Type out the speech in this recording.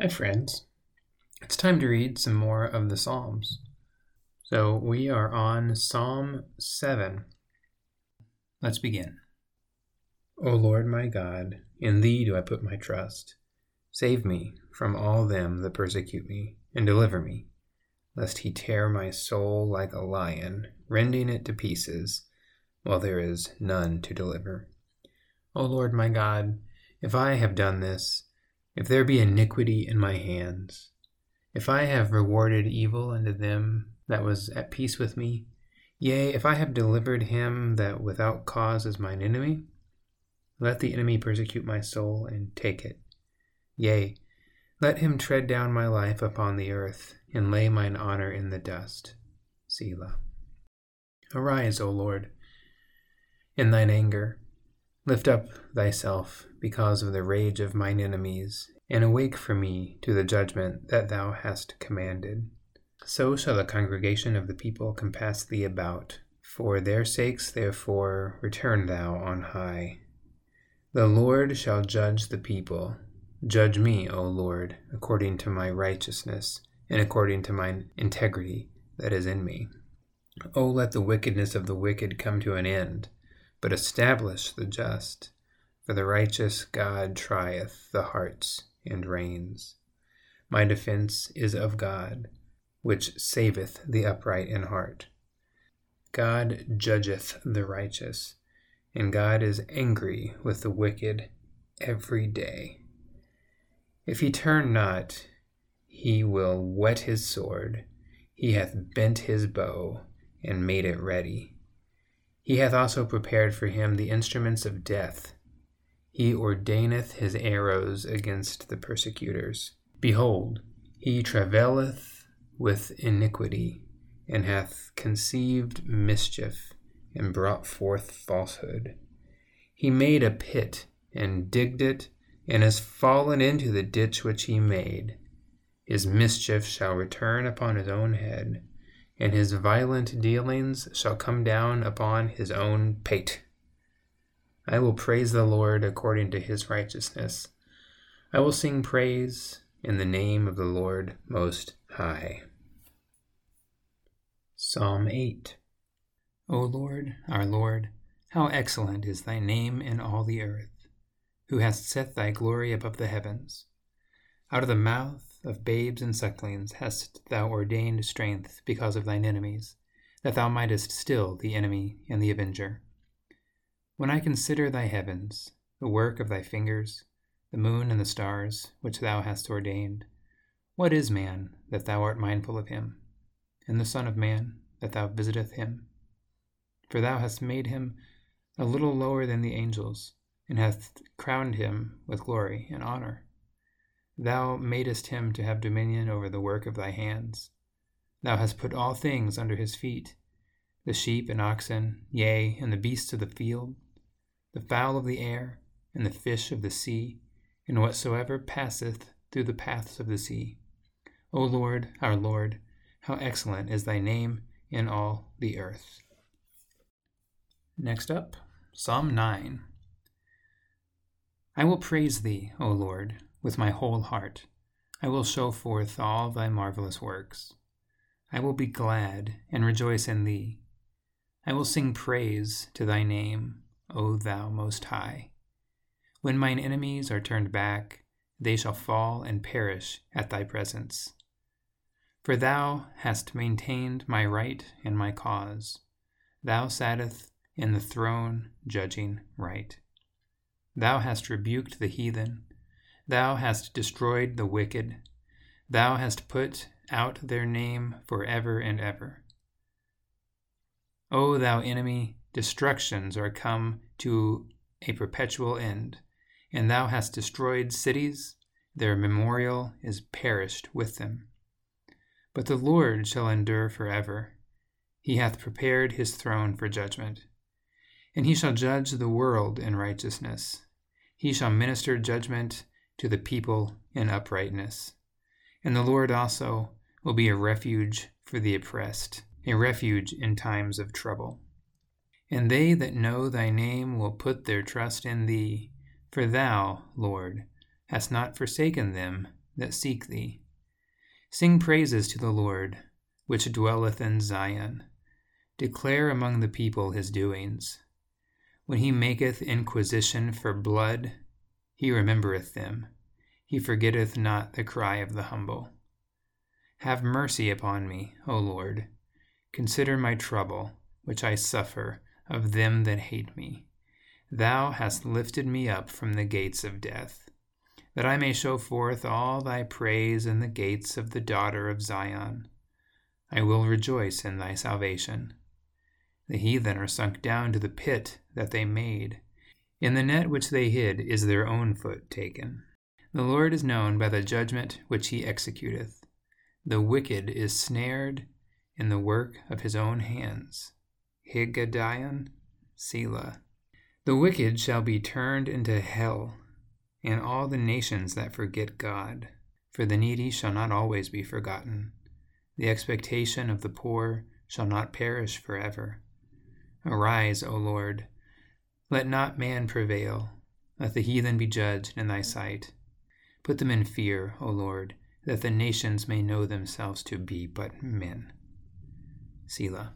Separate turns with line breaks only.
Hi, friends. It's time to read some more of the Psalms. So we are on Psalm 7. Let's begin. O Lord my God, in thee do I put my trust. Save me from all them that persecute me, and deliver me, lest he tear my soul like a lion, rending it to pieces, while there is none to deliver. O Lord my God, if I have done this, if there be iniquity in my hands, if I have rewarded evil unto them that was at peace with me, yea, if I have delivered him that without cause is mine enemy, let the enemy persecute my soul and take it. Yea, let him tread down my life upon the earth, and lay mine honor in the dust. Selah. Arise, O Lord, in thine anger Lift up thyself because of the rage of mine enemies, and awake for me to the judgment that thou hast commanded. So shall the congregation of the people compass thee about. For their sakes, therefore, return thou on high. The Lord shall judge the people. Judge me, O Lord, according to my righteousness, and according to mine integrity that is in me. O let the wickedness of the wicked come to an end but establish the just. For the righteous God trieth the hearts and reins. My defense is of God, which saveth the upright in heart. God judgeth the righteous, and God is angry with the wicked every day. If he turn not, he will whet his sword. He hath bent his bow and made it ready. He hath also prepared for him the instruments of death. He ordaineth his arrows against the persecutors. Behold, he travaileth with iniquity, and hath conceived mischief, and brought forth falsehood. He made a pit, and digged it, and is fallen into the ditch which he made. His mischief shall return upon his own head and his violent dealings shall come down upon his own pate. I will praise the Lord according to his righteousness. I will sing praise in the name of the Lord Most High. Psalm 8 O Lord, our Lord, how excellent is thy name in all the earth, who hast set thy glory above the heavens. Out of the mouth of babes and sucklings hast thou ordained strength because of thine enemies, that thou mightest still the enemy and the avenger. When I consider thy heavens, the work of thy fingers, the moon and the stars, which thou hast ordained, what is man that thou art mindful of him, and the Son of Man that thou visiteth him? For thou hast made him a little lower than the angels, and hast crowned him with glory and honor. Thou madest him to have dominion over the work of thy hands. Thou hast put all things under his feet the sheep and oxen, yea, and the beasts of the field, the fowl of the air, and the fish of the sea, and whatsoever passeth through the paths of the sea. O Lord, our Lord, how excellent is thy name in all the earth. Next up, Psalm 9. I will praise thee, O Lord with my whole heart. I will show forth all thy marvelous works. I will be glad and rejoice in thee. I will sing praise to thy name, O thou most high. When mine enemies are turned back, they shall fall and perish at thy presence. For thou hast maintained my right and my cause. Thou sattest in the throne judging right. Thou hast rebuked the heathen Thou hast destroyed the wicked. Thou hast put out their name for ever and ever. O thou enemy, destructions are come to a perpetual end, and thou hast destroyed cities, their memorial is perished with them. But the Lord shall endure forever. He hath prepared his throne for judgment, and he shall judge the world in righteousness. He shall minister judgment to the people in uprightness. And the Lord also will be a refuge for the oppressed, a refuge in times of trouble. And they that know thy name will put their trust in thee, for thou, Lord, hast not forsaken them that seek thee. Sing praises to the Lord, which dwelleth in Zion. Declare among the people his doings. When he maketh inquisition for blood, he remembereth them. He forgetteth not the cry of the humble. Have mercy upon me, O Lord. Consider my trouble, which I suffer of them that hate me. Thou hast lifted me up from the gates of death, that I may show forth all thy praise in the gates of the daughter of Zion. I will rejoice in thy salvation. The heathen are sunk down to the pit that they made. In the net which they hid is their own foot taken. The Lord is known by the judgment which he executeth. The wicked is snared in the work of his own hands. Higgaion, Selah. The wicked shall be turned into hell, and all the nations that forget God. For the needy shall not always be forgotten. The expectation of the poor shall not perish forever. Arise, O Lord. Let not man prevail. Let the heathen be judged in thy sight. Put them in fear, O Lord, that the nations may know themselves to be but men. Selah.